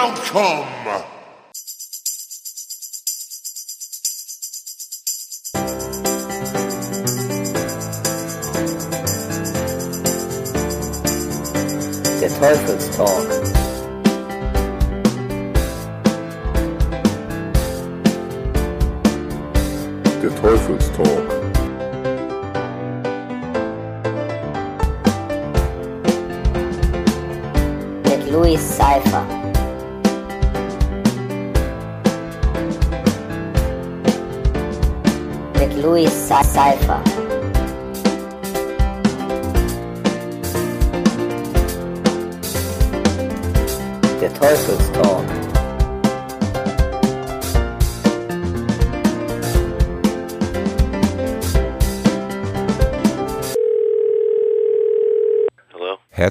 Welcome! Der Teufelstalk. Der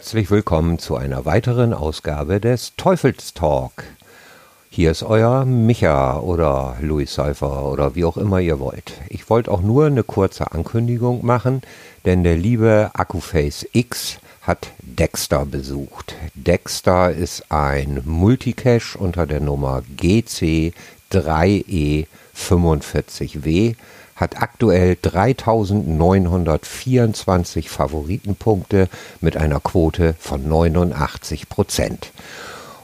Herzlich willkommen zu einer weiteren Ausgabe des Teufelstalk. Hier ist euer Micha oder Louis Cypher oder wie auch immer ihr wollt. Ich wollte auch nur eine kurze Ankündigung machen, denn der liebe Akkuface X hat Dexter besucht. Dexter ist ein Multicache unter der Nummer GC3E45W hat aktuell 3924 Favoritenpunkte mit einer Quote von 89 Prozent.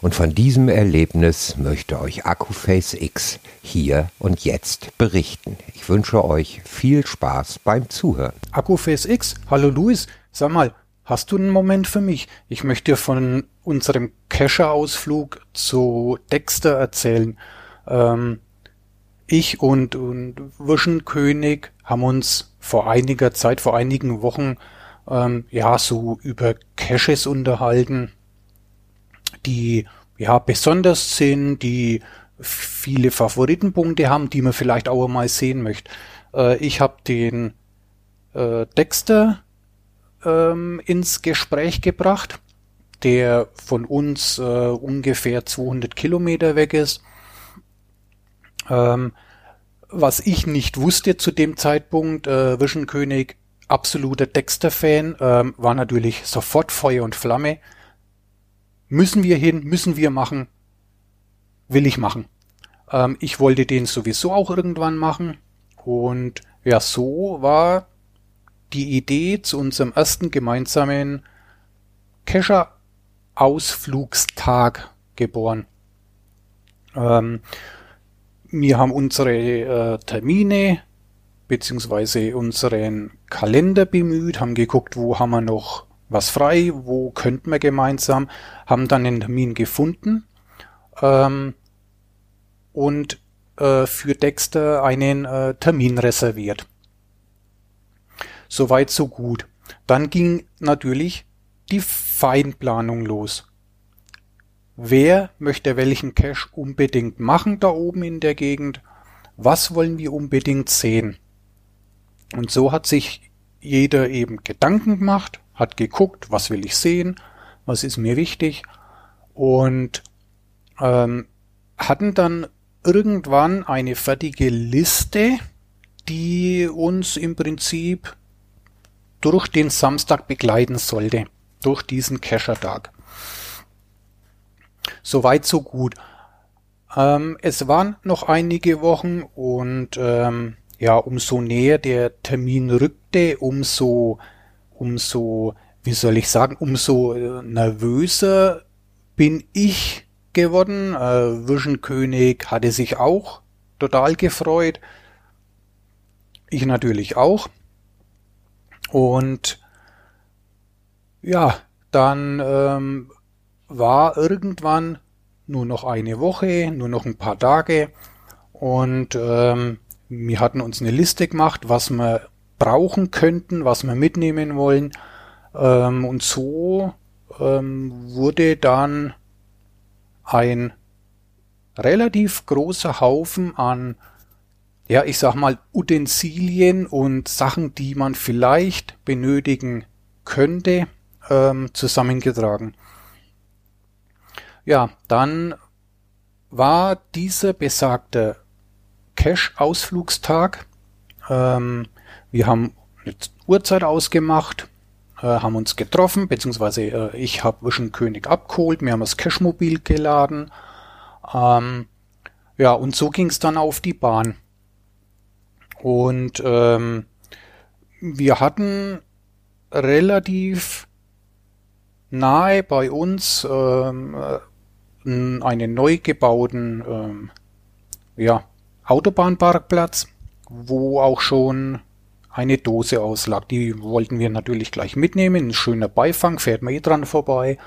Und von diesem Erlebnis möchte euch Akkuface X hier und jetzt berichten. Ich wünsche euch viel Spaß beim Zuhören. Akkuface X, hallo Luis, sag mal, hast du einen Moment für mich? Ich möchte dir von unserem Cacher-Ausflug zu Dexter erzählen. Ähm, ich und, und Wischenkönig haben uns vor einiger Zeit, vor einigen Wochen, ähm, ja, so über Caches unterhalten, die ja besonders sind, die viele Favoritenpunkte haben, die man vielleicht auch mal sehen möchte. Äh, ich habe den äh, Dexter ähm, ins Gespräch gebracht, der von uns äh, ungefähr 200 Kilometer weg ist. Ähm, was ich nicht wusste zu dem Zeitpunkt, äh, Vision König, absoluter Dexter-Fan, ähm, war natürlich sofort Feuer und Flamme. Müssen wir hin, müssen wir machen, will ich machen. Ähm, ich wollte den sowieso auch irgendwann machen. Und ja, so war die Idee zu unserem ersten gemeinsamen Kescher-Ausflugstag geboren. Ähm, wir haben unsere äh, Termine beziehungsweise unseren Kalender bemüht, haben geguckt, wo haben wir noch was frei, wo könnten wir gemeinsam, haben dann einen Termin gefunden ähm, und äh, für Dexter einen äh, Termin reserviert. Soweit, so gut. Dann ging natürlich die Feinplanung los. Wer möchte welchen Cache unbedingt machen da oben in der Gegend? Was wollen wir unbedingt sehen? Und so hat sich jeder eben Gedanken gemacht, hat geguckt, was will ich sehen, was ist mir wichtig und ähm, hatten dann irgendwann eine fertige Liste, die uns im Prinzip durch den Samstag begleiten sollte, durch diesen Cacher-Tag. Soweit, so gut. Ähm, es waren noch einige Wochen und ähm, ja, umso näher der Termin rückte, umso, umso, wie soll ich sagen, umso äh, nervöser bin ich geworden. Äh, Vision König hatte sich auch total gefreut. Ich natürlich auch. Und ja, dann ähm, war irgendwann nur noch eine Woche, nur noch ein paar Tage und ähm, wir hatten uns eine Liste gemacht, was wir brauchen könnten, was wir mitnehmen wollen ähm, und so ähm, wurde dann ein relativ großer Haufen an ja, ich sag mal, Utensilien und Sachen, die man vielleicht benötigen könnte, ähm, zusammengetragen. Ja, dann war dieser besagte Cash-Ausflugstag. Ähm, wir haben eine Uhrzeit ausgemacht, äh, haben uns getroffen, beziehungsweise äh, ich habe Vision König abgeholt, wir haben das Cashmobil geladen, Ähm, ja, und so ging es dann auf die Bahn. Und ähm, wir hatten relativ nahe bei uns ähm, einen neu gebauten ähm, ja, Autobahnparkplatz, wo auch schon eine Dose auslag. Die wollten wir natürlich gleich mitnehmen. Ein schöner Beifang, fährt man eh dran vorbei.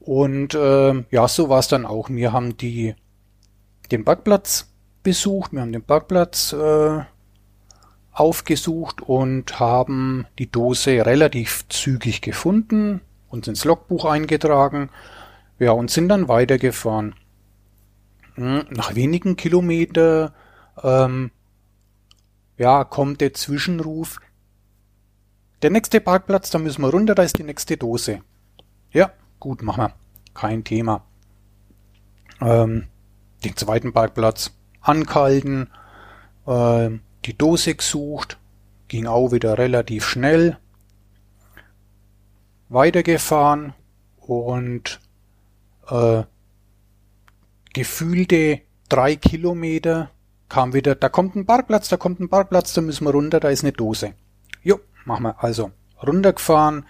Und äh, ja, so war es dann auch. Wir haben die, den Parkplatz besucht, wir haben den Parkplatz äh, aufgesucht und haben die Dose relativ zügig gefunden, uns ins Logbuch eingetragen, ja, und sind dann weitergefahren. Hm, nach wenigen Kilometer ähm, ja, kommt der Zwischenruf. Der nächste Parkplatz, da müssen wir runter, da ist die nächste Dose. Ja, gut, machen wir. Kein Thema. Ähm, den zweiten Parkplatz angehalten, äh, die Dose gesucht, ging auch wieder relativ schnell. Weitergefahren und äh, gefühlte drei Kilometer kam wieder, da kommt ein Parkplatz, da kommt ein Parkplatz, da müssen wir runter, da ist eine Dose. Jo, machen wir. Also runtergefahren,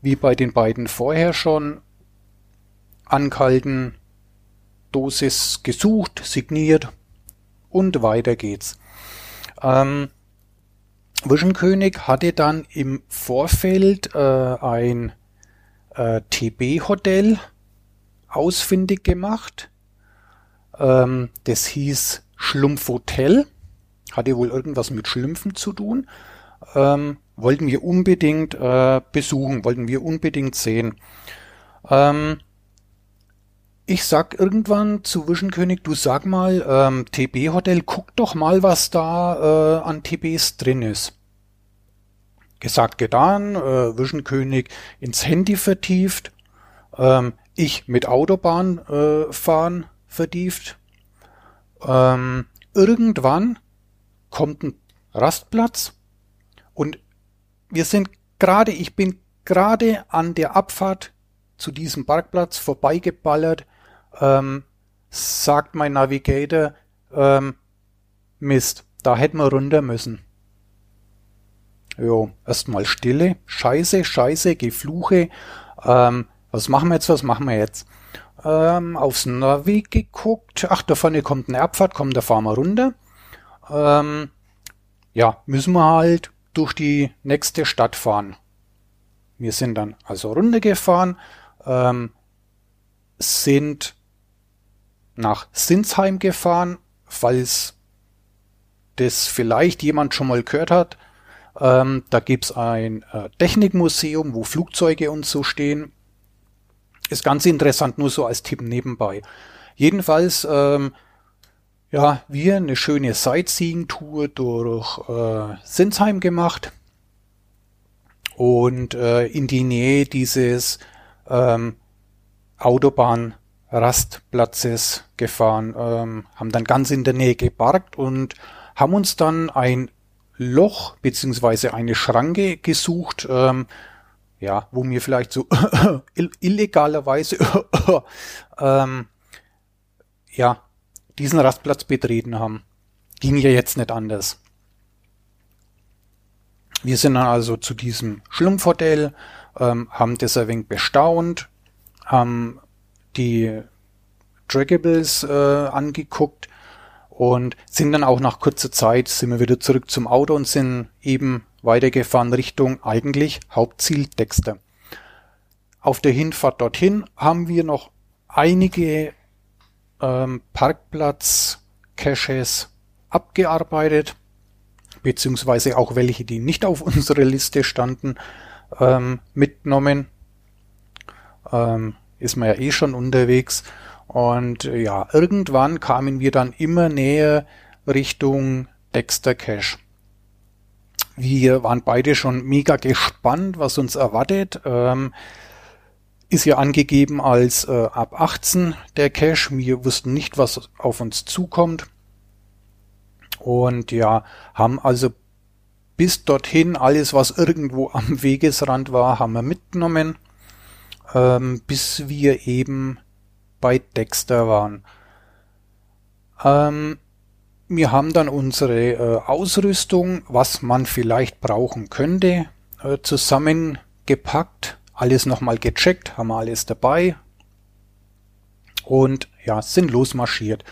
wie bei den beiden vorher schon, angehalten, Dosis gesucht, signiert und weiter geht's. Ähm, Vision hatte dann im Vorfeld äh, ein äh, TB-Hotel ausfindig gemacht. Ähm, das hieß Schlumpfhotel. Hatte wohl irgendwas mit Schlümpfen zu tun. Ähm, wollten wir unbedingt äh, besuchen, wollten wir unbedingt sehen. Ähm, ich sag irgendwann zu Visionkönig, du sag mal, ähm, TB Hotel, guck doch mal, was da äh, an TBs drin ist. Gesagt, getan, äh, Visionkönig ins Handy vertieft, ähm, ich mit Autobahn äh, fahren vertieft. Ähm, irgendwann kommt ein Rastplatz und wir sind gerade, ich bin gerade an der Abfahrt zu diesem Parkplatz vorbeigeballert, ähm, sagt mein Navigator, ähm, Mist, da hätten wir runter müssen. Jo, erstmal Stille, Scheiße, Scheiße, Gefluche, ähm, was machen wir jetzt, was machen wir jetzt? Ähm, aufs Navi geguckt, ach, da vorne kommt eine Abfahrt, komm, da fahren wir runter. Ähm, ja, müssen wir halt durch die nächste Stadt fahren. Wir sind dann also runtergefahren, ähm, sind nach Sinsheim gefahren, falls das vielleicht jemand schon mal gehört hat. Ähm, da gibt's ein äh, Technikmuseum, wo Flugzeuge und so stehen. Ist ganz interessant, nur so als Tipp nebenbei. Jedenfalls, ähm, ja, wir eine schöne Sightseeing-Tour durch äh, Sinsheim gemacht und äh, in die Nähe dieses ähm, Autobahnrastplatzes gefahren, ähm, haben dann ganz in der Nähe geparkt und haben uns dann ein Loch beziehungsweise eine Schranke gesucht, ähm, ja, wo mir vielleicht so illegalerweise ähm, ja, diesen Rastplatz betreten haben. Ging ja jetzt nicht anders. Wir sind dann also zu diesem Schlumpfhotel, ähm, haben das ein wenig bestaunt, haben die Trackables äh, angeguckt und sind dann auch nach kurzer Zeit sind wir wieder zurück zum Auto und sind eben weitergefahren Richtung eigentlich Hauptziel Dexter. Auf der Hinfahrt dorthin haben wir noch einige ähm, Parkplatz-Caches abgearbeitet, beziehungsweise auch welche, die nicht auf unserer Liste standen, ähm, mitgenommen. Ähm, ist man ja eh schon unterwegs. Und äh, ja, irgendwann kamen wir dann immer näher Richtung Dexter Cache. Wir waren beide schon mega gespannt, was uns erwartet. Ähm, ist ja angegeben als äh, ab 18 der Cache. Wir wussten nicht, was auf uns zukommt. Und ja, haben also bis dorthin alles, was irgendwo am Wegesrand war, haben wir mitgenommen, ähm, bis wir eben bei Dexter waren. Ähm, wir haben dann unsere äh, Ausrüstung, was man vielleicht brauchen könnte, äh, zusammengepackt, alles nochmal gecheckt, haben wir alles dabei und ja, sind losmarschiert.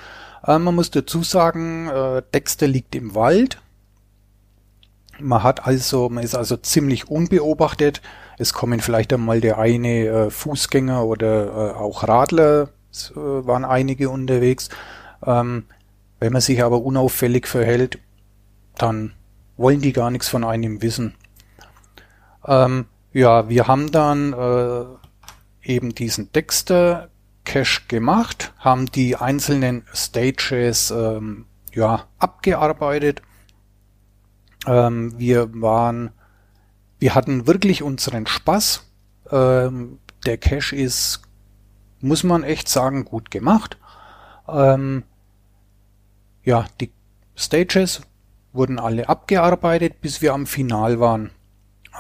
Äh, man muss dazu sagen, äh, Dexter liegt im Wald. Man hat also, man ist also ziemlich unbeobachtet. Es kommen vielleicht einmal der eine äh, Fußgänger oder äh, auch Radler, es, äh, waren einige unterwegs. Ähm, wenn man sich aber unauffällig verhält, dann wollen die gar nichts von einem wissen. Ähm, ja, wir haben dann äh, eben diesen Dexter Cache gemacht, haben die einzelnen Stages ähm, ja abgearbeitet. Ähm, wir waren, wir hatten wirklich unseren Spaß. Ähm, der Cache ist, muss man echt sagen, gut gemacht. Ähm, ja, die Stages wurden alle abgearbeitet, bis wir am Final waren.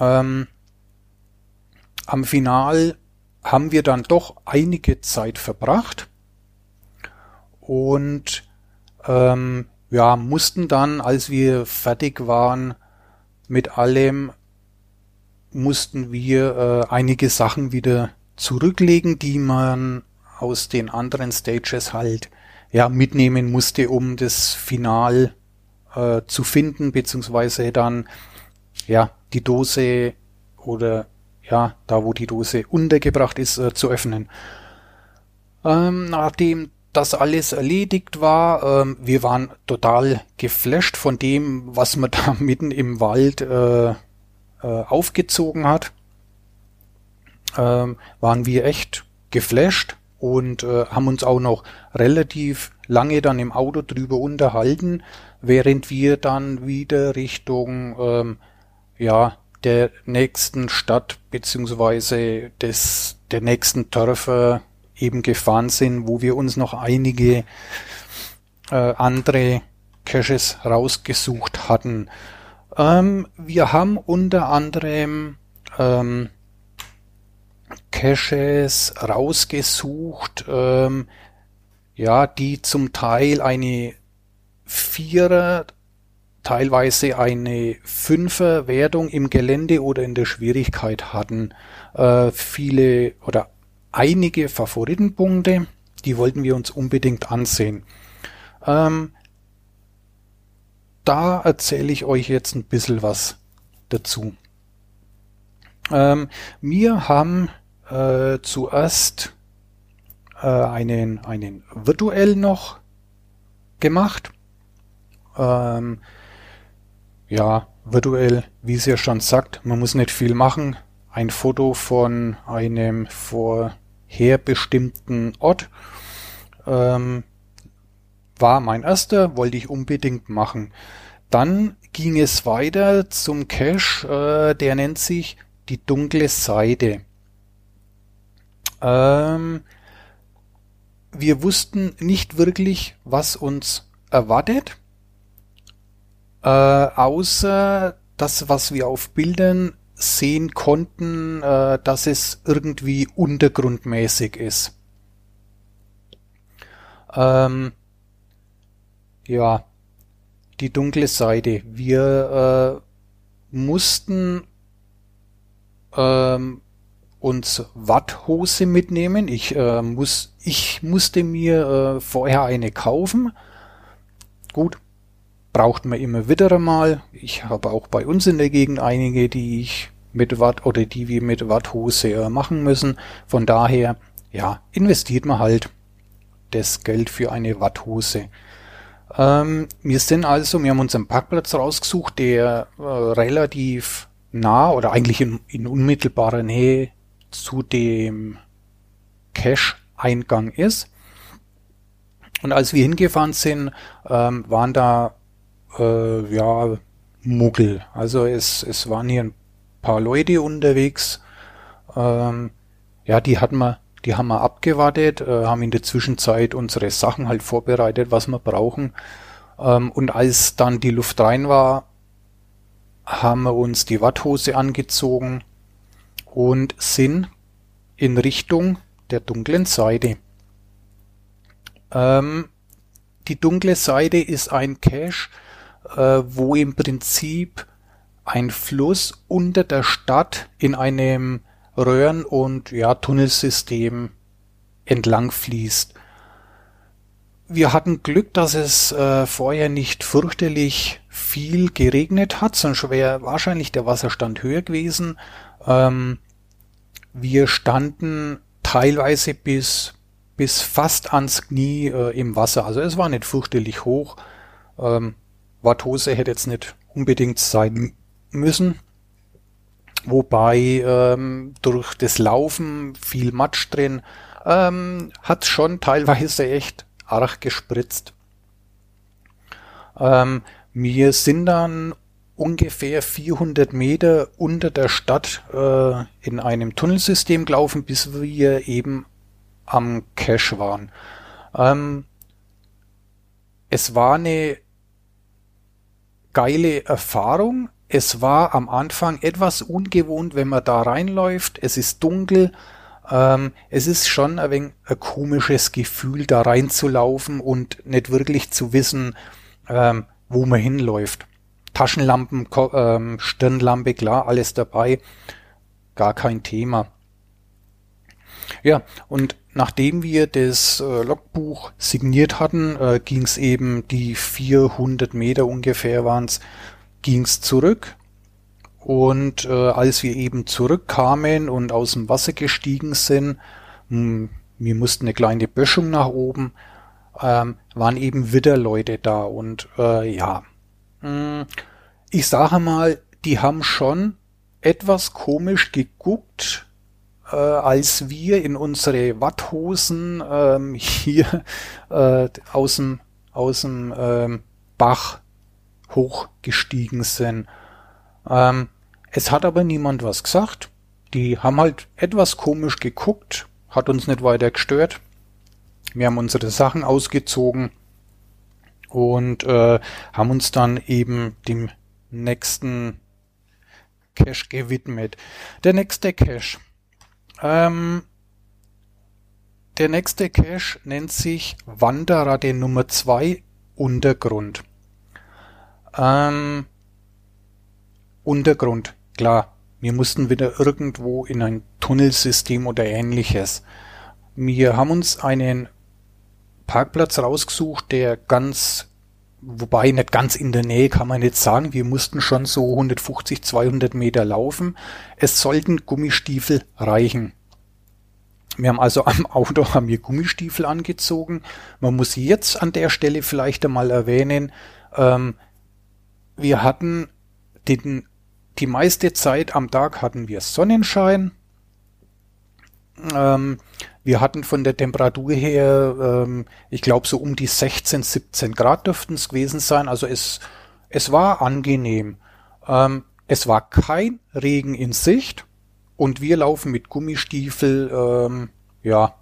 Ähm, am Final haben wir dann doch einige Zeit verbracht und ähm, ja, mussten dann, als wir fertig waren mit allem, mussten wir äh, einige Sachen wieder zurücklegen, die man aus den anderen Stages halt ja, mitnehmen musste, um das Final äh, zu finden, beziehungsweise dann ja die Dose oder ja, da wo die Dose untergebracht ist, äh, zu öffnen. Ähm, nachdem das alles erledigt war, ähm, wir waren total geflasht von dem, was man da mitten im Wald äh, äh, aufgezogen hat. Ähm, waren wir echt geflasht und äh, haben uns auch noch relativ lange dann im Auto drüber unterhalten, während wir dann wieder Richtung ähm, ja der nächsten Stadt beziehungsweise des der nächsten Dörfer eben gefahren sind, wo wir uns noch einige äh, andere Caches rausgesucht hatten. Ähm, wir haben unter anderem ähm, Caches rausgesucht, ähm, ja, die zum Teil eine Vierer, teilweise eine Fünfer Wertung im Gelände oder in der Schwierigkeit hatten. Äh, viele oder einige Favoritenpunkte, die wollten wir uns unbedingt ansehen. Ähm, da erzähle ich euch jetzt ein bisschen was dazu. Ähm, wir haben äh, zuerst äh, einen, einen virtuell noch gemacht. Ähm, ja, virtuell, wie es ja schon sagt, man muss nicht viel machen. Ein Foto von einem vorherbestimmten Ort ähm, war mein erster, wollte ich unbedingt machen. Dann ging es weiter zum Cache, äh, der nennt sich die dunkle Seite. Ähm, wir wussten nicht wirklich, was uns erwartet, äh, außer das, was wir auf Bildern sehen konnten, äh, dass es irgendwie untergrundmäßig ist. Ähm, ja, die dunkle Seite. Wir äh, mussten ähm, uns Watthose mitnehmen. Ich äh, muss, ich musste mir äh, vorher eine kaufen. Gut, braucht man immer wieder einmal. Ich habe auch bei uns in der Gegend einige, die ich mit Watt oder die wir mit Watthose äh, machen müssen. Von daher, ja, investiert man halt das Geld für eine Watthose. Ähm, wir sind also, wir haben uns einen Parkplatz rausgesucht, der äh, relativ nah oder eigentlich in, in unmittelbarer Nähe zu dem Cache-Eingang ist. Und als wir hingefahren sind, ähm, waren da äh, ja Muggel. Also es, es waren hier ein paar Leute unterwegs. Ähm, ja, die hatten wir, die haben wir abgewartet, äh, haben in der Zwischenzeit unsere Sachen halt vorbereitet, was wir brauchen. Ähm, und als dann die Luft rein war, haben wir uns die Watthose angezogen und sind in Richtung der dunklen Seite. Ähm, die dunkle Seite ist ein Cache, äh, wo im Prinzip ein Fluss unter der Stadt in einem Röhren- und ja, Tunnelsystem entlang fließt. Wir hatten Glück, dass es äh, vorher nicht fürchterlich viel geregnet hat, sonst wäre wahrscheinlich der Wasserstand höher gewesen. Ähm, wir standen teilweise bis, bis fast ans Knie äh, im Wasser. Also es war nicht fürchterlich hoch. Ähm, Watthose hätte jetzt nicht unbedingt sein müssen. Wobei ähm, durch das Laufen viel Matsch drin ähm, hat schon teilweise echt arg gespritzt. Ähm, wir sind dann ungefähr 400 Meter unter der Stadt äh, in einem Tunnelsystem gelaufen, bis wir eben am Cache waren. Ähm, es war eine geile Erfahrung. Es war am Anfang etwas ungewohnt, wenn man da reinläuft. Es ist dunkel. Ähm, es ist schon ein wenig ein komisches Gefühl, da reinzulaufen und nicht wirklich zu wissen, ähm, wo man hinläuft. Taschenlampen, ähm, Stirnlampe, klar, alles dabei. Gar kein Thema. Ja, und nachdem wir das äh, Logbuch signiert hatten, äh, ging es eben die 400 Meter ungefähr waren's, ging's zurück. Und äh, als wir eben zurückkamen und aus dem Wasser gestiegen sind, mh, hm, wir mussten eine kleine Böschung nach oben, ähm, waren eben wieder Leute da. Und äh, ja, ich sage mal, die haben schon etwas komisch geguckt, äh, als wir in unsere Watthosen ähm, hier äh, aus dem, aus dem ähm, Bach hochgestiegen sind. Ähm, es hat aber niemand was gesagt. Die haben halt etwas komisch geguckt, hat uns nicht weiter gestört. Wir haben unsere Sachen ausgezogen und äh, haben uns dann eben dem nächsten Cache gewidmet. Der nächste Cache ähm, der nächste Cache nennt sich Wanderrade Nummer 2 Untergrund. Ähm, Untergrund, klar. Wir mussten wieder irgendwo in ein Tunnelsystem oder ähnliches. Wir haben uns einen Parkplatz rausgesucht, der ganz, wobei nicht ganz in der Nähe kann man nicht sagen. Wir mussten schon so 150, 200 Meter laufen. Es sollten Gummistiefel reichen. Wir haben also am Auto haben wir Gummistiefel angezogen. Man muss jetzt an der Stelle vielleicht einmal erwähnen, ähm, wir hatten den, die meiste Zeit am Tag hatten wir Sonnenschein. Ähm, wir hatten von der Temperatur her, ähm, ich glaube so um die 16, 17 Grad dürften es gewesen sein. Also es, es war angenehm. Ähm, es war kein Regen in Sicht und wir laufen mit Gummistiefel, ähm, ja,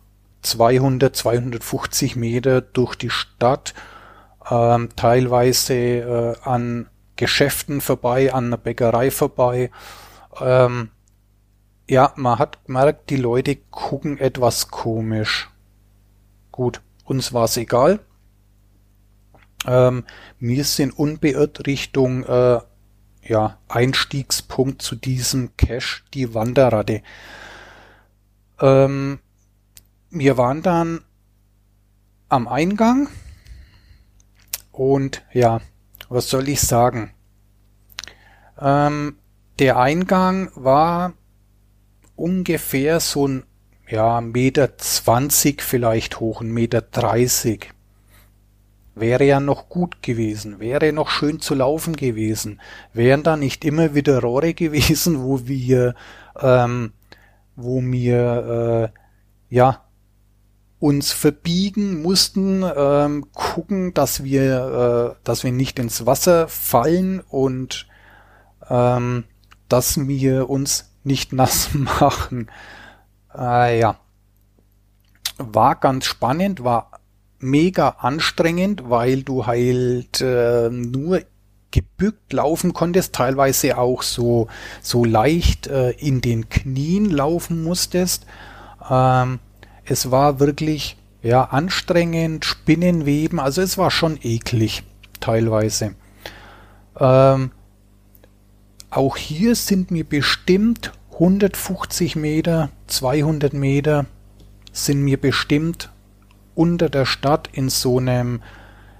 200, 250 Meter durch die Stadt, ähm, teilweise äh, an Geschäften vorbei, an einer Bäckerei vorbei. Ähm, ja, man hat gemerkt, die Leute gucken etwas komisch. Gut, uns war es egal. Ähm, wir sind unbeirrt Richtung äh, ja, Einstiegspunkt zu diesem Cache, die Wanderratte. Ähm, wir waren dann am Eingang und ja, was soll ich sagen? Ähm, der Eingang war ungefähr so ein ja, Meter zwanzig vielleicht hoch, ein Meter dreißig. Wäre ja noch gut gewesen, wäre noch schön zu laufen gewesen. Wären da nicht immer wieder Rohre gewesen, wo wir, ähm, wo wir, äh, ja, uns verbiegen mussten, ähm, gucken, dass wir, äh, dass wir nicht ins Wasser fallen und ähm, dass wir uns nicht nass machen. Äh, ja. War ganz spannend, war mega anstrengend, weil du halt äh, nur gebückt laufen konntest, teilweise auch so, so leicht äh, in den Knien laufen musstest. Ähm, es war wirklich, ja, anstrengend, Spinnenweben, also es war schon eklig, teilweise. Ähm, auch hier sind mir bestimmt 150 Meter, 200 Meter sind mir bestimmt unter der Stadt in so einem,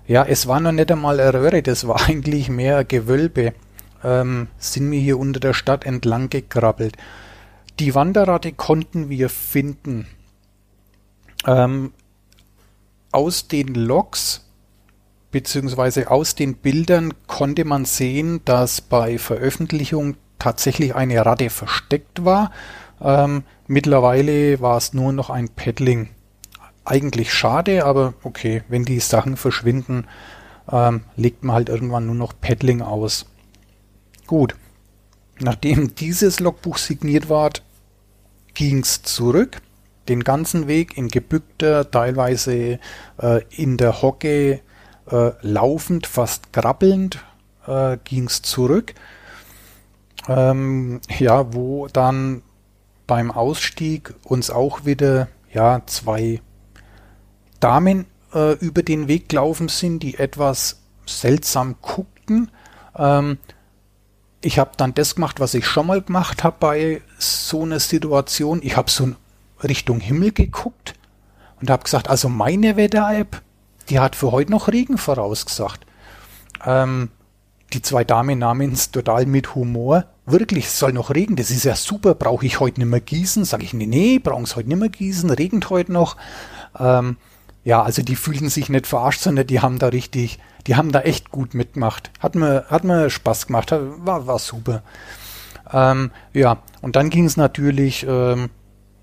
ja, es war noch nicht einmal eine Röhre, das war eigentlich mehr ein Gewölbe, ähm, sind wir hier unter der Stadt entlang gekrabbelt. Die Wanderrate konnten wir finden. Ähm, aus den Logs beziehungsweise aus den Bildern konnte man sehen, dass bei Veröffentlichung tatsächlich eine Ratte versteckt war. Ähm, mittlerweile war es nur noch ein Paddling. Eigentlich schade, aber okay, wenn die Sachen verschwinden, ähm, legt man halt irgendwann nur noch Paddling aus. Gut. Nachdem dieses Logbuch signiert war, ging's zurück. Den ganzen Weg in gebückter, teilweise äh, in der Hocke äh, laufend, fast krabbelnd äh, ging es zurück. Ähm, ja, wo dann beim Ausstieg uns auch wieder ja zwei Damen äh, über den Weg gelaufen sind, die etwas seltsam guckten. Ähm, ich habe dann das gemacht, was ich schon mal gemacht habe bei so einer Situation. Ich habe so Richtung Himmel geguckt und habe gesagt, also meine Wetter-App, die hat für heute noch Regen vorausgesagt. Ähm, die zwei Damen nahmen es total mit Humor. Wirklich, es soll noch Regen, das ist ja super, brauche ich heute nicht mehr gießen? Sag ich, nee, nee, brauchen es heute nicht mehr gießen, regnet heute noch. Ähm, ja, also die fühlten sich nicht verarscht, sondern die haben da richtig, die haben da echt gut mitgemacht. Hat mir, hat mir Spaß gemacht, war, war super. Ähm, ja, und dann ging es natürlich ähm,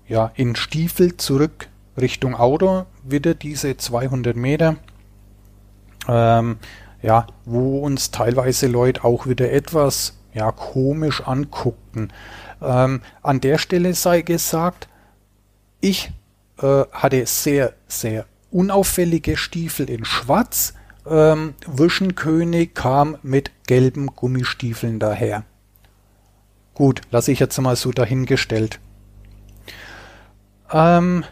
ja, in Stiefel zurück Richtung Auto wieder diese 200 Meter, ähm, ja, wo uns teilweise Leute auch wieder etwas ja, komisch anguckten. Ähm, an der Stelle sei gesagt, ich äh, hatte sehr, sehr unauffällige Stiefel in Schwarz. Ähm, Wischenkönig kam mit gelben Gummistiefeln daher. Gut, lasse ich jetzt mal so dahingestellt. Ähm,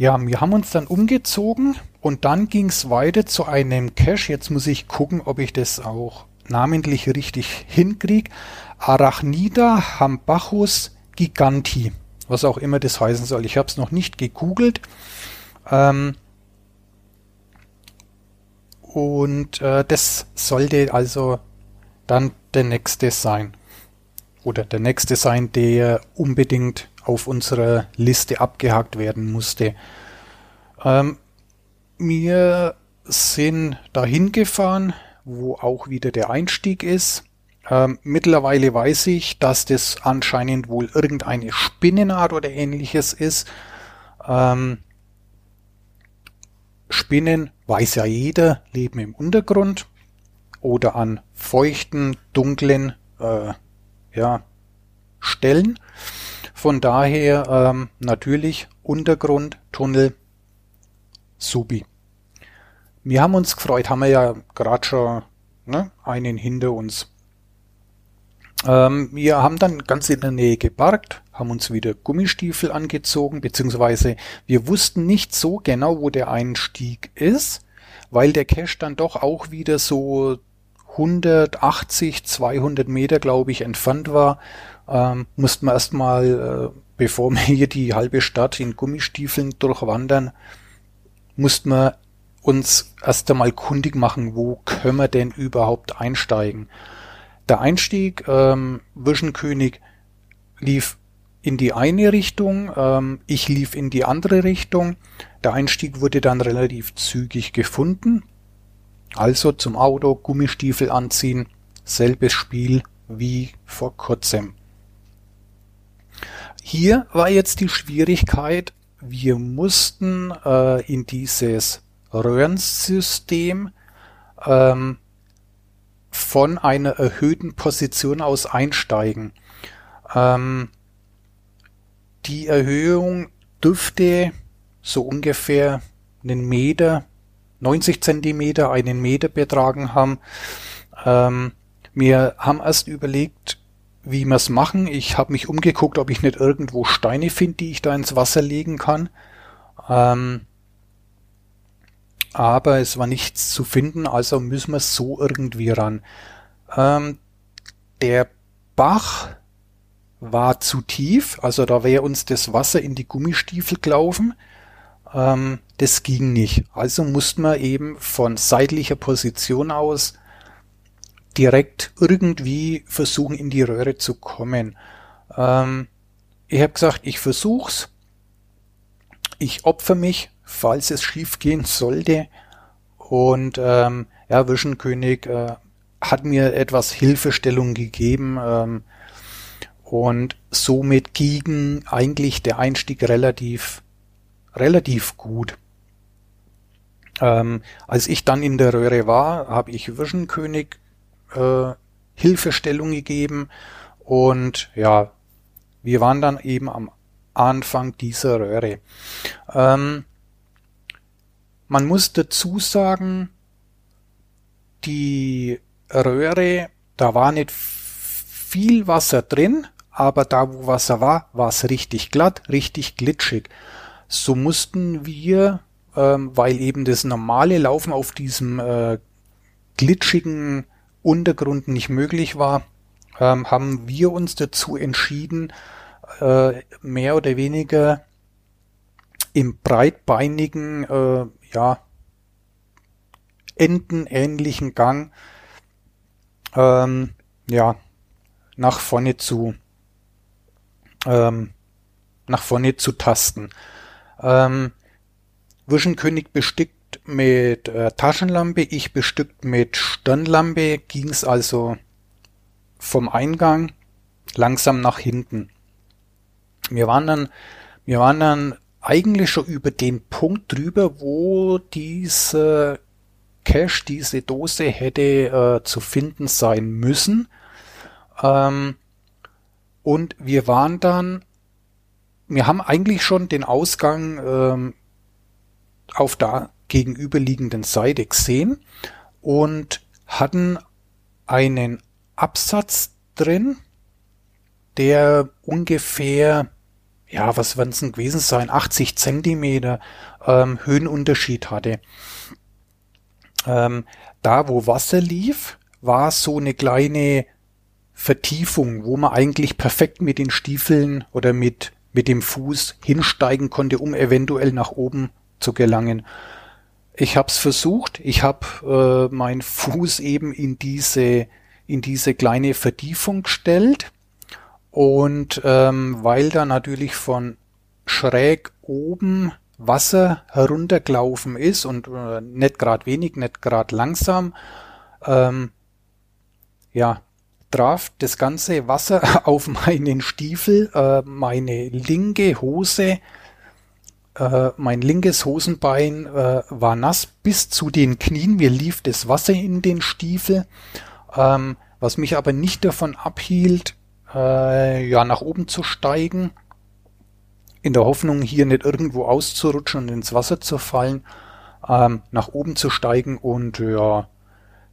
ja, wir haben uns dann umgezogen und dann ging es weiter zu einem Cache. Jetzt muss ich gucken, ob ich das auch namentlich richtig hinkriege. Arachnida Hambachus giganti. Was auch immer das heißen soll. Ich habe es noch nicht gegoogelt. Ähm, und äh, das sollte also dann der nächste sein. Oder der nächste sein, der unbedingt auf unserer Liste abgehakt werden musste. Ähm, wir sind dahin gefahren, wo auch wieder der Einstieg ist. Ähm, mittlerweile weiß ich, dass das anscheinend wohl irgendeine Spinnenart oder ähnliches ist. Ähm, Spinnen, weiß ja jeder, leben im Untergrund oder an feuchten, dunklen äh, ja, Stellen. Von daher ähm, natürlich Untergrund, Tunnel, Subi. Wir haben uns gefreut, haben wir ja gerade schon ne, einen hinter uns. Ähm, wir haben dann ganz in der Nähe geparkt, haben uns wieder Gummistiefel angezogen, beziehungsweise wir wussten nicht so genau, wo der Einstieg ist, weil der Cache dann doch auch wieder so 180, 200 Meter, glaube ich, entfernt war ähm, mussten wir erstmal, äh, bevor wir hier die halbe Stadt in Gummistiefeln durchwandern, mussten wir uns erst einmal kundig machen, wo können wir denn überhaupt einsteigen. Der Einstieg, ähm, Wischenkönig, lief in die eine Richtung, ähm, ich lief in die andere Richtung. Der Einstieg wurde dann relativ zügig gefunden. Also zum Auto, Gummistiefel anziehen, selbes Spiel wie vor kurzem. Hier war jetzt die Schwierigkeit, wir mussten äh, in dieses Röhrensystem ähm, von einer erhöhten Position aus einsteigen. Ähm, die Erhöhung dürfte so ungefähr einen Meter, 90 Zentimeter, einen Meter betragen haben. Ähm, wir haben erst überlegt, wie wir es machen. Ich habe mich umgeguckt, ob ich nicht irgendwo Steine finde, die ich da ins Wasser legen kann. Ähm, aber es war nichts zu finden, also müssen wir so irgendwie ran. Ähm, der Bach war zu tief, also da wäre uns das Wasser in die Gummistiefel gelaufen. Ähm, das ging nicht. Also mussten wir eben von seitlicher Position aus direkt irgendwie versuchen, in die Röhre zu kommen. Ähm, ich habe gesagt, ich versuch's. Ich opfer mich, falls es schief gehen sollte. Und ähm, ja, Wischenkönig äh, hat mir etwas Hilfestellung gegeben. Ähm, und somit ging eigentlich der Einstieg relativ, relativ gut. Ähm, als ich dann in der Röhre war, habe ich Wischenkönig äh, Hilfestellung gegeben und ja, wir waren dann eben am Anfang dieser Röhre. Ähm, man muss dazu sagen, die Röhre, da war nicht viel Wasser drin, aber da, wo Wasser war, war es richtig glatt, richtig glitschig. So mussten wir, ähm, weil eben das normale Laufen auf diesem äh, glitschigen Untergrund nicht möglich war, ähm, haben wir uns dazu entschieden, äh, mehr oder weniger im breitbeinigen, äh, ja, entenähnlichen Gang, ähm, ja, nach vorne zu ähm, nach vorne zu tasten. Ähm, Vision bestickt mit äh, Taschenlampe, ich bestückt mit Stirnlampe, ging's also vom Eingang langsam nach hinten. Wir waren dann, wir waren dann eigentlich schon über den Punkt drüber, wo diese Cache, diese Dose hätte äh, zu finden sein müssen. Ähm, und wir waren dann, wir haben eigentlich schon den Ausgang ähm, auf der gegenüberliegenden Seite gesehen und hatten einen Absatz drin, der ungefähr, ja, was werden es denn gewesen sein, 80 Zentimeter ähm, Höhenunterschied hatte. Ähm, da, wo Wasser lief, war so eine kleine Vertiefung, wo man eigentlich perfekt mit den Stiefeln oder mit, mit dem Fuß hinsteigen konnte, um eventuell nach oben zu gelangen. Ich habe es versucht, ich habe äh, meinen Fuß eben in diese, in diese kleine Vertiefung gestellt. Und ähm, weil da natürlich von schräg oben Wasser heruntergelaufen ist und äh, nicht gerade wenig, nicht gerade langsam, ähm, ja, traf das ganze Wasser auf meinen Stiefel, äh, meine linke Hose, äh, mein linkes Hosenbein äh, war nass bis zu den Knien. Mir lief das Wasser in den Stiefel, ähm, was mich aber nicht davon abhielt, äh, ja nach oben zu steigen, in der Hoffnung hier nicht irgendwo auszurutschen und ins Wasser zu fallen, ähm, nach oben zu steigen und ja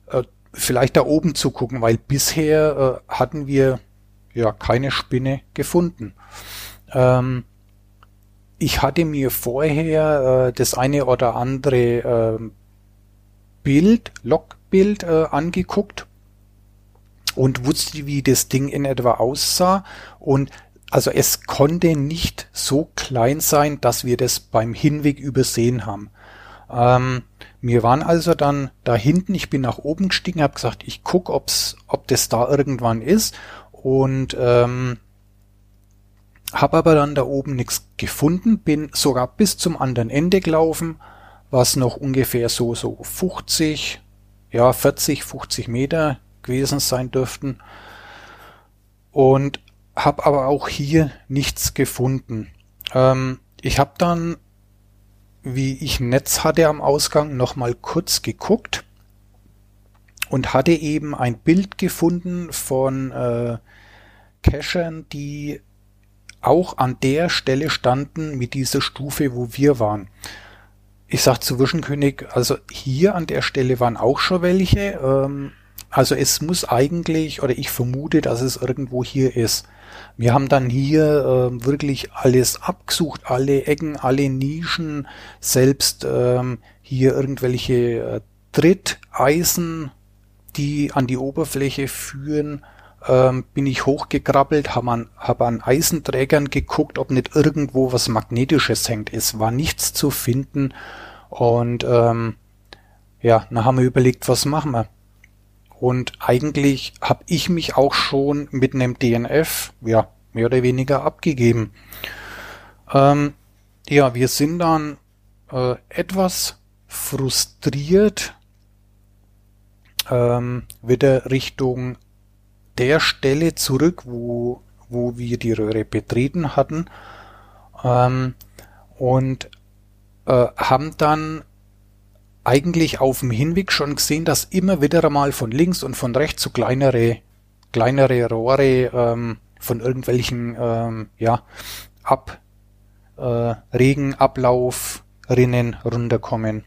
äh, vielleicht da oben zu gucken, weil bisher äh, hatten wir ja keine Spinne gefunden. Ähm, ich hatte mir vorher äh, das eine oder andere äh, Bild, Logbild äh, angeguckt und wusste, wie das Ding in etwa aussah. Und also es konnte nicht so klein sein, dass wir das beim Hinweg übersehen haben. Ähm, wir waren also dann da hinten, ich bin nach oben gestiegen, habe gesagt, ich guck, ob's, ob das da irgendwann ist. Und ähm, habe aber dann da oben nichts gefunden, bin sogar bis zum anderen Ende gelaufen, was noch ungefähr so so 50, ja 40, 50 Meter gewesen sein dürften und habe aber auch hier nichts gefunden. Ähm, ich habe dann wie ich Netz hatte am Ausgang, nochmal kurz geguckt und hatte eben ein Bild gefunden von äh, Cachern, die auch an der Stelle standen mit dieser Stufe, wo wir waren. Ich sag zu Wischenkönig, also hier an der Stelle waren auch schon welche. Ähm, also es muss eigentlich, oder ich vermute, dass es irgendwo hier ist. Wir haben dann hier äh, wirklich alles abgesucht, alle Ecken, alle Nischen, selbst ähm, hier irgendwelche äh, Dritteisen, die an die Oberfläche führen, ähm, bin ich hochgekrabbelt, habe an, hab an Eisenträgern geguckt, ob nicht irgendwo was Magnetisches hängt. Es war nichts zu finden und ähm, ja, dann haben wir überlegt, was machen wir. Und eigentlich habe ich mich auch schon mit einem DNF, ja, mehr oder weniger abgegeben. Ähm, ja, wir sind dann äh, etwas frustriert ähm, wieder Richtung der Stelle zurück, wo, wo wir die Röhre betreten hatten ähm, und äh, haben dann eigentlich auf dem Hinweg schon gesehen, dass immer wieder einmal von links und von rechts so kleinere, kleinere Rohre ähm, von irgendwelchen ähm, ja, Ab, äh, Regenablaufrinnen runterkommen.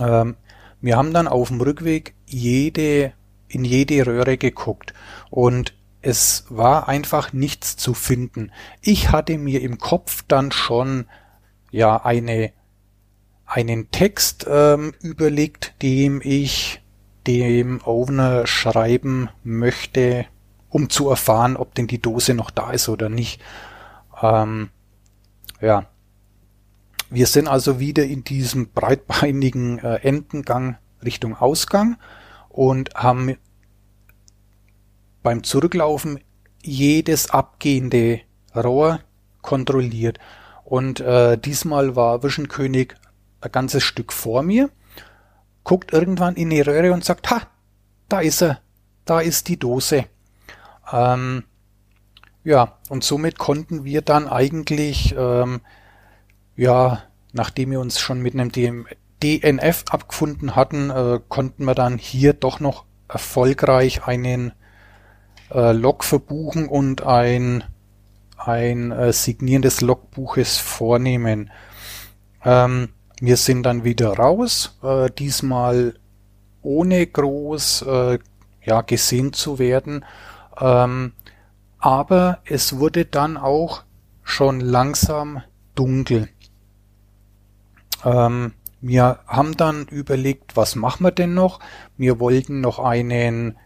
Ähm, wir haben dann auf dem Rückweg jede, in jede Röhre geguckt und es war einfach nichts zu finden. Ich hatte mir im Kopf dann schon ja eine einen Text ähm, überlegt, dem ich dem Owner schreiben möchte, um zu erfahren, ob denn die Dose noch da ist oder nicht. Ähm, ja, wir sind also wieder in diesem breitbeinigen äh, Endengang Richtung Ausgang und haben beim Zurücklaufen jedes abgehende Rohr kontrolliert. Und äh, diesmal war Wischenkönig ein ganzes Stück vor mir, guckt irgendwann in die Röhre und sagt, ha, da ist er, da ist die Dose. Ähm, ja, und somit konnten wir dann eigentlich ähm, ja, nachdem wir uns schon mit einem DNF abgefunden hatten, äh, konnten wir dann hier doch noch erfolgreich einen äh, Log verbuchen und ein, ein äh, Signieren des Logbuches vornehmen. Ähm, wir sind dann wieder raus, äh, diesmal ohne groß äh, ja, gesehen zu werden. Ähm, aber es wurde dann auch schon langsam dunkel. Ähm, wir haben dann überlegt, was machen wir denn noch? Wir wollten noch einen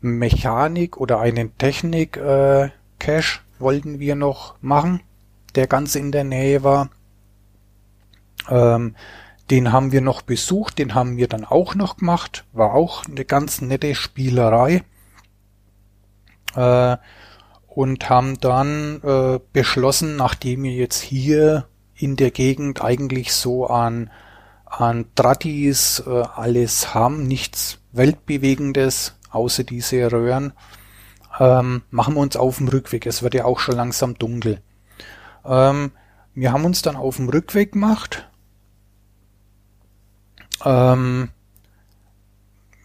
Mechanik oder einen Technik äh, Cache wollten wir noch machen, der ganz in der Nähe war. Ähm, den haben wir noch besucht, den haben wir dann auch noch gemacht, war auch eine ganz nette Spielerei. Äh, und haben dann äh, beschlossen, nachdem wir jetzt hier in der Gegend eigentlich so an, an Tradis äh, alles haben, nichts Weltbewegendes, außer diese Röhren, ähm, machen wir uns auf dem Rückweg. Es wird ja auch schon langsam dunkel. Ähm, wir haben uns dann auf dem Rückweg gemacht. Ähm,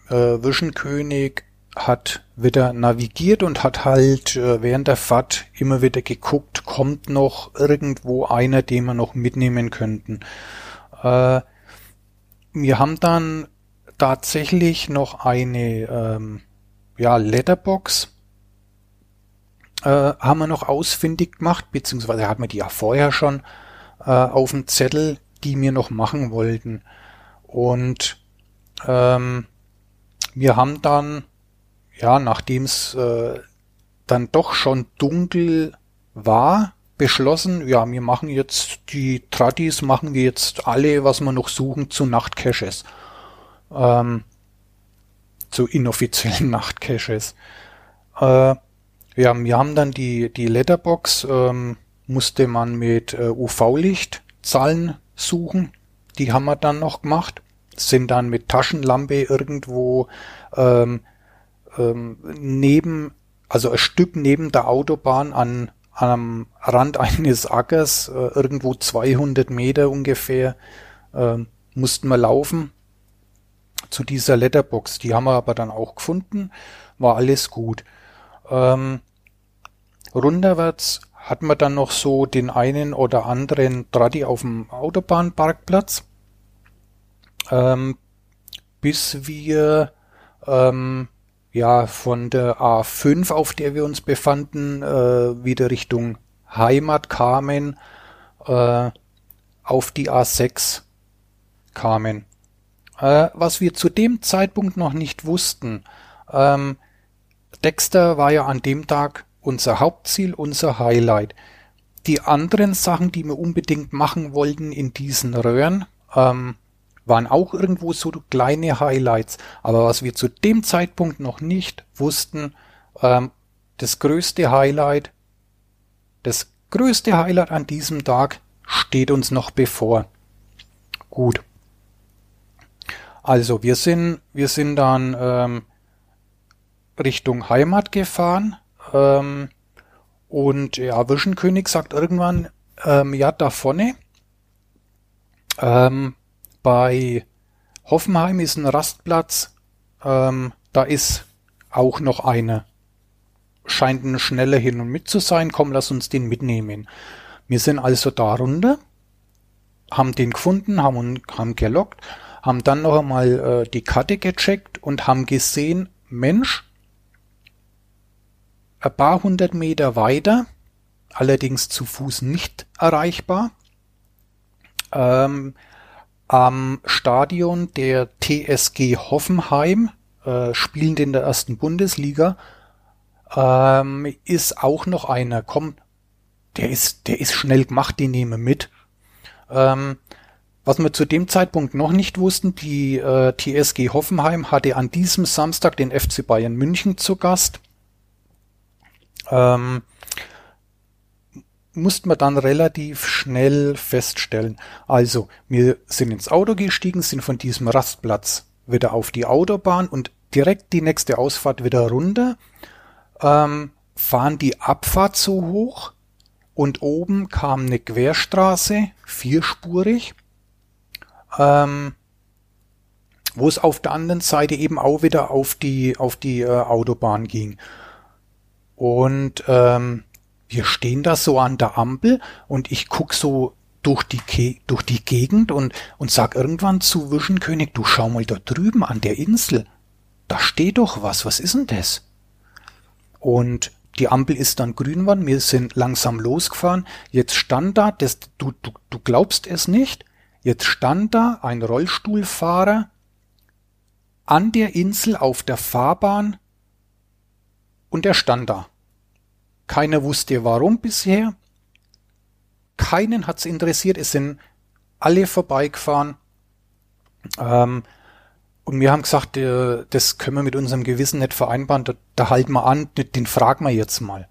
äh, Wischenkönig hat wieder navigiert und hat halt äh, während der Fahrt immer wieder geguckt, kommt noch irgendwo einer, den wir noch mitnehmen könnten. Äh, wir haben dann tatsächlich noch eine ähm, ja, Letterbox äh, haben wir noch ausfindig gemacht, beziehungsweise hatten wir die ja vorher schon äh, auf dem Zettel, die wir noch machen wollten. Und ähm, wir haben dann ja, nachdem es äh, dann doch schon dunkel war, beschlossen, ja, wir machen jetzt die Tradis, machen wir jetzt alle, was wir noch suchen, zu Nachtcaches. Ähm, zu inoffiziellen Nachtcaches. Äh, ja, wir haben dann die, die Letterbox, ähm, musste man mit äh, UV-Licht Zahlen suchen. Die haben wir dann noch gemacht. Sind dann mit Taschenlampe irgendwo ähm, ähm, neben, also ein Stück neben der Autobahn an am Rand eines Ackers, äh, irgendwo 200 Meter ungefähr, äh, mussten wir laufen zu dieser Letterbox. Die haben wir aber dann auch gefunden, war alles gut. Ähm, runterwärts hatten wir dann noch so den einen oder anderen Traddy auf dem Autobahnparkplatz, ähm, bis wir ähm, ja von der A5, auf der wir uns befanden, äh, wieder Richtung Heimat kamen, äh, auf die A6 kamen. Äh, was wir zu dem Zeitpunkt noch nicht wussten, ähm, Dexter war ja an dem Tag unser Hauptziel, unser Highlight. Die anderen Sachen, die wir unbedingt machen wollten in diesen Röhren, ähm, waren auch irgendwo so kleine Highlights. Aber was wir zu dem Zeitpunkt noch nicht wussten, ähm, das größte Highlight, das größte Highlight an diesem Tag steht uns noch bevor. Gut. Also wir sind, wir sind dann ähm, Richtung Heimat gefahren. Ähm, und ja, Wischenkönig sagt irgendwann, ähm, ja, da vorne, ähm, bei Hoffenheim ist ein Rastplatz, ähm, da ist auch noch eine. Scheint ein schneller hin und mit zu sein, komm, lass uns den mitnehmen. Wir sind also da runter, haben den gefunden, haben, haben gelockt, haben dann noch einmal äh, die Karte gecheckt und haben gesehen, Mensch, ein paar hundert Meter weiter, allerdings zu Fuß nicht erreichbar, ähm, am Stadion der TSG Hoffenheim, äh, spielend in der ersten Bundesliga, ähm, ist auch noch einer. Komm, der ist, der ist schnell gemacht, den nehmen wir mit. Ähm, was wir zu dem Zeitpunkt noch nicht wussten, die äh, TSG Hoffenheim hatte an diesem Samstag den FC Bayern München zu Gast. Ähm, musste man dann relativ schnell feststellen. Also, wir sind ins Auto gestiegen, sind von diesem Rastplatz wieder auf die Autobahn und direkt die nächste Ausfahrt wieder runter, ähm, fahren die Abfahrt so hoch und oben kam eine Querstraße, vierspurig, ähm, wo es auf der anderen Seite eben auch wieder auf die, auf die äh, Autobahn ging. Und ähm, wir stehen da so an der Ampel und ich guck so durch die, Ke durch die Gegend und, und sag irgendwann zu Wischenkönig, du schau mal da drüben an der Insel. Da steht doch was, was ist denn das? Und die Ampel ist dann grün geworden, wir sind langsam losgefahren. Jetzt stand da, das, du, du, du glaubst es nicht, jetzt stand da ein Rollstuhlfahrer an der Insel auf der Fahrbahn und er stand da. Keiner wusste warum bisher. Keinen hat's interessiert. Es sind alle vorbeigefahren. Ähm, und wir haben gesagt, äh, das können wir mit unserem Gewissen nicht vereinbaren. Da, da halten wir an, den fragen wir jetzt mal.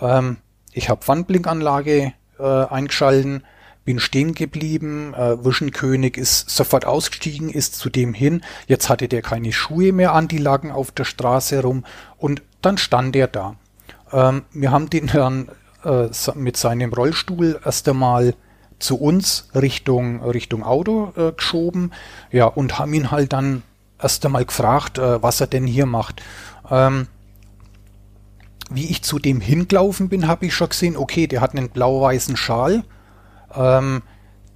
Ähm, ich habe Wandblinkanlage äh, eingeschalten, bin stehen geblieben. Äh, Wischenkönig ist sofort ausgestiegen, ist zu dem hin. Jetzt hatte der keine Schuhe mehr an, die lagen auf der Straße rum. Und dann stand er da. Ähm, wir haben den dann äh, mit seinem Rollstuhl erst einmal zu uns Richtung, Richtung Auto äh, geschoben, ja, und haben ihn halt dann erst einmal gefragt, äh, was er denn hier macht. Ähm, wie ich zu dem hingelaufen bin, habe ich schon gesehen, okay, der hat einen blau-weißen Schal. Ähm,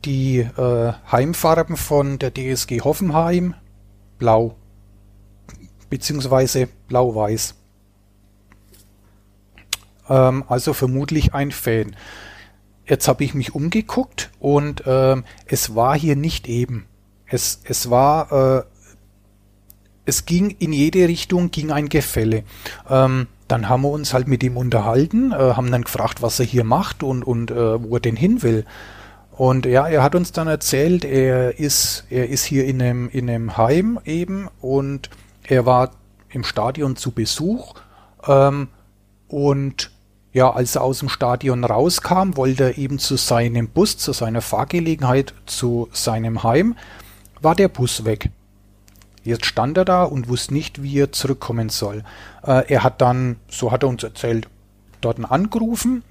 die äh, Heimfarben von der DSG Hoffenheim, blau, beziehungsweise blau-weiß. Ähm, also vermutlich ein Fan. Jetzt habe ich mich umgeguckt und ähm, es war hier nicht eben. Es, es war, äh, es ging in jede Richtung, ging ein Gefälle. Ähm, dann haben wir uns halt mit ihm unterhalten, äh, haben dann gefragt, was er hier macht und, und äh, wo er denn hin will. Und ja, er hat uns dann erzählt, er ist, er ist hier in einem, in einem Heim eben und er war im Stadion zu Besuch ähm, und ja, als er aus dem Stadion rauskam, wollte er eben zu seinem Bus, zu seiner Fahrgelegenheit, zu seinem Heim, war der Bus weg. Jetzt stand er da und wusste nicht, wie er zurückkommen soll. Äh, er hat dann, so hat er uns erzählt, dort angerufen.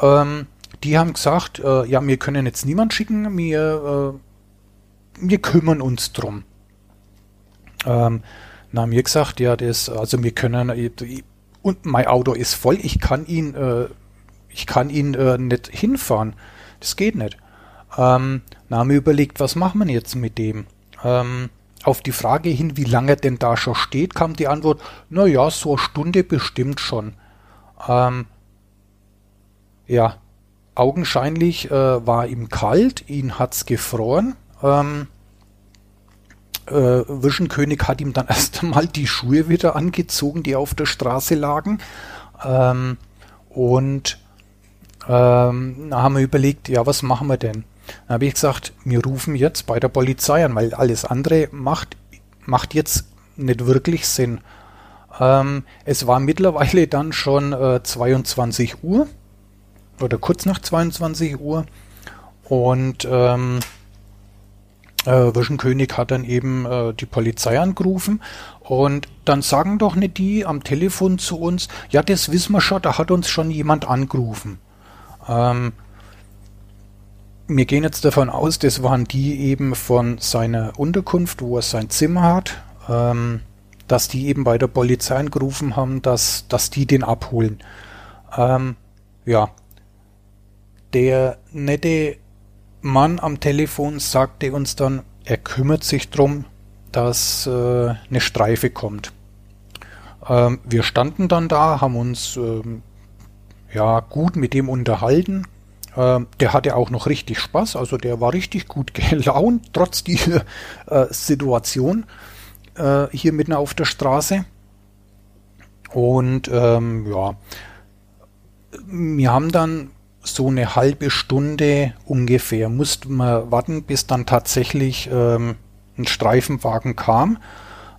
Ähm, die haben gesagt, äh, ja, wir können jetzt niemand schicken, wir, äh, wir kümmern uns drum. Ähm, dann haben wir gesagt, ja, das, also wir können, und mein Auto ist voll, ich kann ihn, äh, ich kann ihn äh, nicht hinfahren. Das geht nicht. Ähm, dann haben wir überlegt, was machen wir jetzt mit dem? Ähm, auf die Frage hin, wie lange denn da schon steht, kam die Antwort, na ja, so eine Stunde bestimmt schon. Ähm, ja, augenscheinlich äh, war ihm kalt, ihn hat's gefroren. Ähm, äh, Wischenkönig hat ihm dann erst einmal die Schuhe wieder angezogen, die auf der Straße lagen. Ähm, und ähm, da haben wir überlegt, ja, was machen wir denn? Dann habe ich gesagt, wir rufen jetzt bei der Polizei an, weil alles andere macht, macht jetzt nicht wirklich Sinn. Ähm, es war mittlerweile dann schon äh, 22 Uhr oder kurz nach 22 Uhr und ähm, äh, Wischenkönig hat dann eben äh, die Polizei angerufen und dann sagen doch nicht die am Telefon zu uns, ja, das wissen wir schon, da hat uns schon jemand angerufen. Ähm, wir gehen jetzt davon aus, das waren die eben von seiner Unterkunft, wo er sein Zimmer hat, ähm, dass die eben bei der Polizei angerufen haben, dass, dass die den abholen. Ähm, ja, der nette Mann am Telefon sagte uns dann, er kümmert sich darum, dass äh, eine Streife kommt. Ähm, wir standen dann da, haben uns ähm, ja gut mit dem unterhalten. Ähm, der hatte auch noch richtig Spaß, also der war richtig gut gelaunt, trotz dieser äh, Situation äh, hier mitten auf der Straße. Und ähm, ja, wir haben dann so eine halbe Stunde ungefähr musste man warten, bis dann tatsächlich ähm, ein Streifenwagen kam.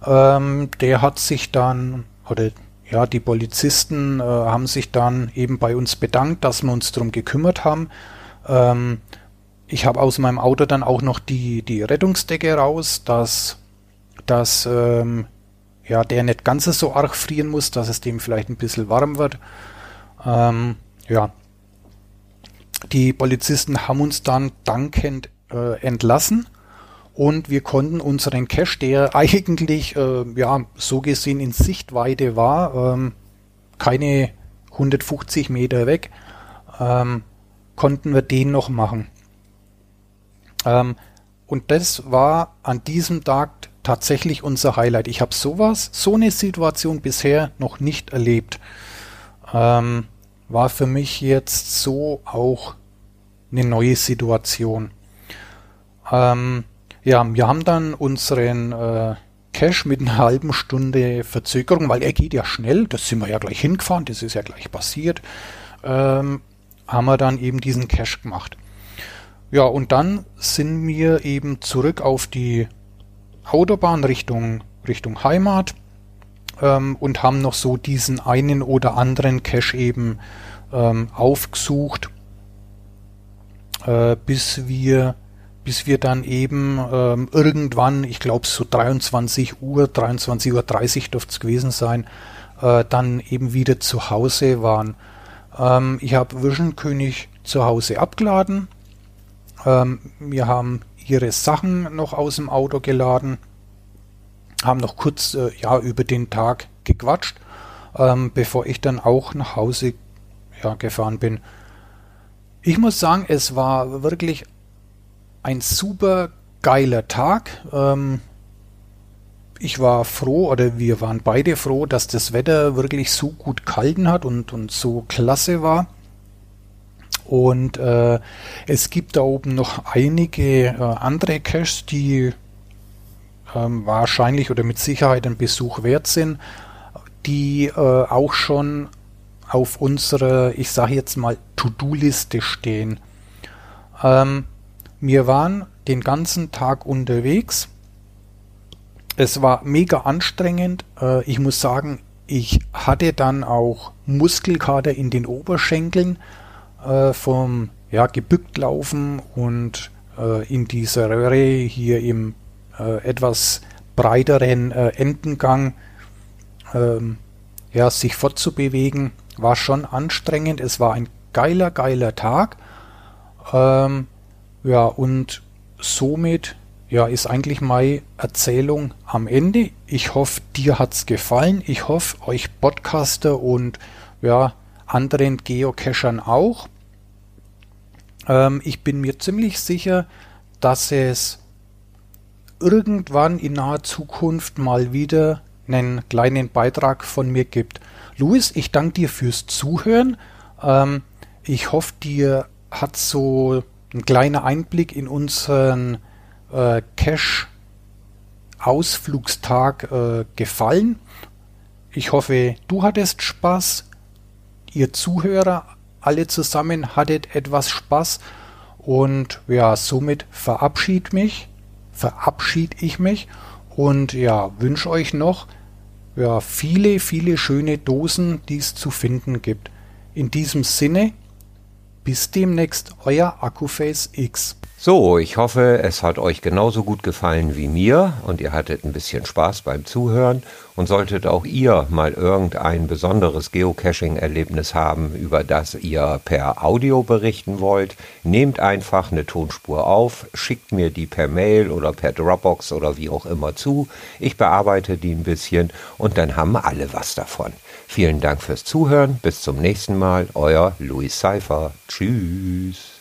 Ähm, der hat sich dann, oder ja, die Polizisten äh, haben sich dann eben bei uns bedankt, dass wir uns darum gekümmert haben. Ähm, ich habe aus meinem Auto dann auch noch die, die Rettungsdecke raus, dass, dass ähm, ja, der nicht ganz so arg frieren muss, dass es dem vielleicht ein bisschen warm wird. Ähm, ja, die Polizisten haben uns dann dankend äh, entlassen und wir konnten unseren Cache, der eigentlich äh, ja so gesehen in Sichtweite war, ähm, keine 150 Meter weg, ähm, konnten wir den noch machen. Ähm, und das war an diesem Tag tatsächlich unser Highlight. Ich habe sowas, so eine Situation bisher noch nicht erlebt. Ähm, war für mich jetzt so auch eine neue Situation. Ähm, ja, wir haben dann unseren äh, Cache mit einer halben Stunde Verzögerung, weil er geht ja schnell, das sind wir ja gleich hingefahren, das ist ja gleich passiert, ähm, haben wir dann eben diesen Cache gemacht. Ja, und dann sind wir eben zurück auf die Autobahn Richtung, Richtung Heimat ähm, und haben noch so diesen einen oder anderen Cache eben ähm, aufgesucht, äh, bis wir bis wir dann eben ähm, irgendwann, ich glaube so 23 Uhr, 23.30 Uhr dürfte es gewesen sein, äh, dann eben wieder zu Hause waren. Ähm, ich habe Vision König zu Hause abgeladen. Ähm, wir haben ihre Sachen noch aus dem Auto geladen haben noch kurz äh, ja über den Tag gequatscht, ähm, bevor ich dann auch nach Hause ja, gefahren bin. Ich muss sagen, es war wirklich ein super geiler Tag. Ähm, ich war froh oder wir waren beide froh, dass das Wetter wirklich so gut kalten hat und, und so klasse war. Und äh, es gibt da oben noch einige äh, andere Caches, die ähm, wahrscheinlich oder mit Sicherheit ein Besuch wert sind, die äh, auch schon auf unserer, ich sage jetzt mal, To-Do-Liste stehen. Ähm, wir waren den ganzen Tag unterwegs. Es war mega anstrengend. Äh, ich muss sagen, ich hatte dann auch Muskelkater in den Oberschenkeln äh, vom ja, gebückt laufen und äh, in dieser Röhre hier im äh, etwas breiteren äh, Endengang ähm, ja, sich fortzubewegen, war schon anstrengend. Es war ein geiler, geiler Tag. Ähm, ja, und somit ja, ist eigentlich meine Erzählung am Ende. Ich hoffe, dir hat's gefallen. Ich hoffe, euch Podcaster und ja, anderen Geocachern auch. Ähm, ich bin mir ziemlich sicher, dass es irgendwann in naher Zukunft mal wieder einen kleinen Beitrag von mir gibt. Luis, ich danke dir fürs Zuhören. Ähm, ich hoffe, dir hat so ein kleiner Einblick in unseren äh, Cache Ausflugstag äh, gefallen. Ich hoffe, du hattest Spaß. Ihr Zuhörer alle zusammen hattet etwas Spaß. Und ja, somit verabschied mich, verabschied ich mich und ja, wünsche euch noch ja, viele, viele schöne Dosen, die es zu finden gibt. In diesem Sinne, bis demnächst, euer Akkuface X. So, ich hoffe, es hat euch genauso gut gefallen wie mir und ihr hattet ein bisschen Spaß beim Zuhören und solltet auch ihr mal irgendein besonderes Geocaching-Erlebnis haben, über das ihr per Audio berichten wollt, nehmt einfach eine Tonspur auf, schickt mir die per Mail oder per Dropbox oder wie auch immer zu. Ich bearbeite die ein bisschen und dann haben alle was davon. Vielen Dank fürs Zuhören. Bis zum nächsten Mal. Euer Louis Seifer. Tschüss.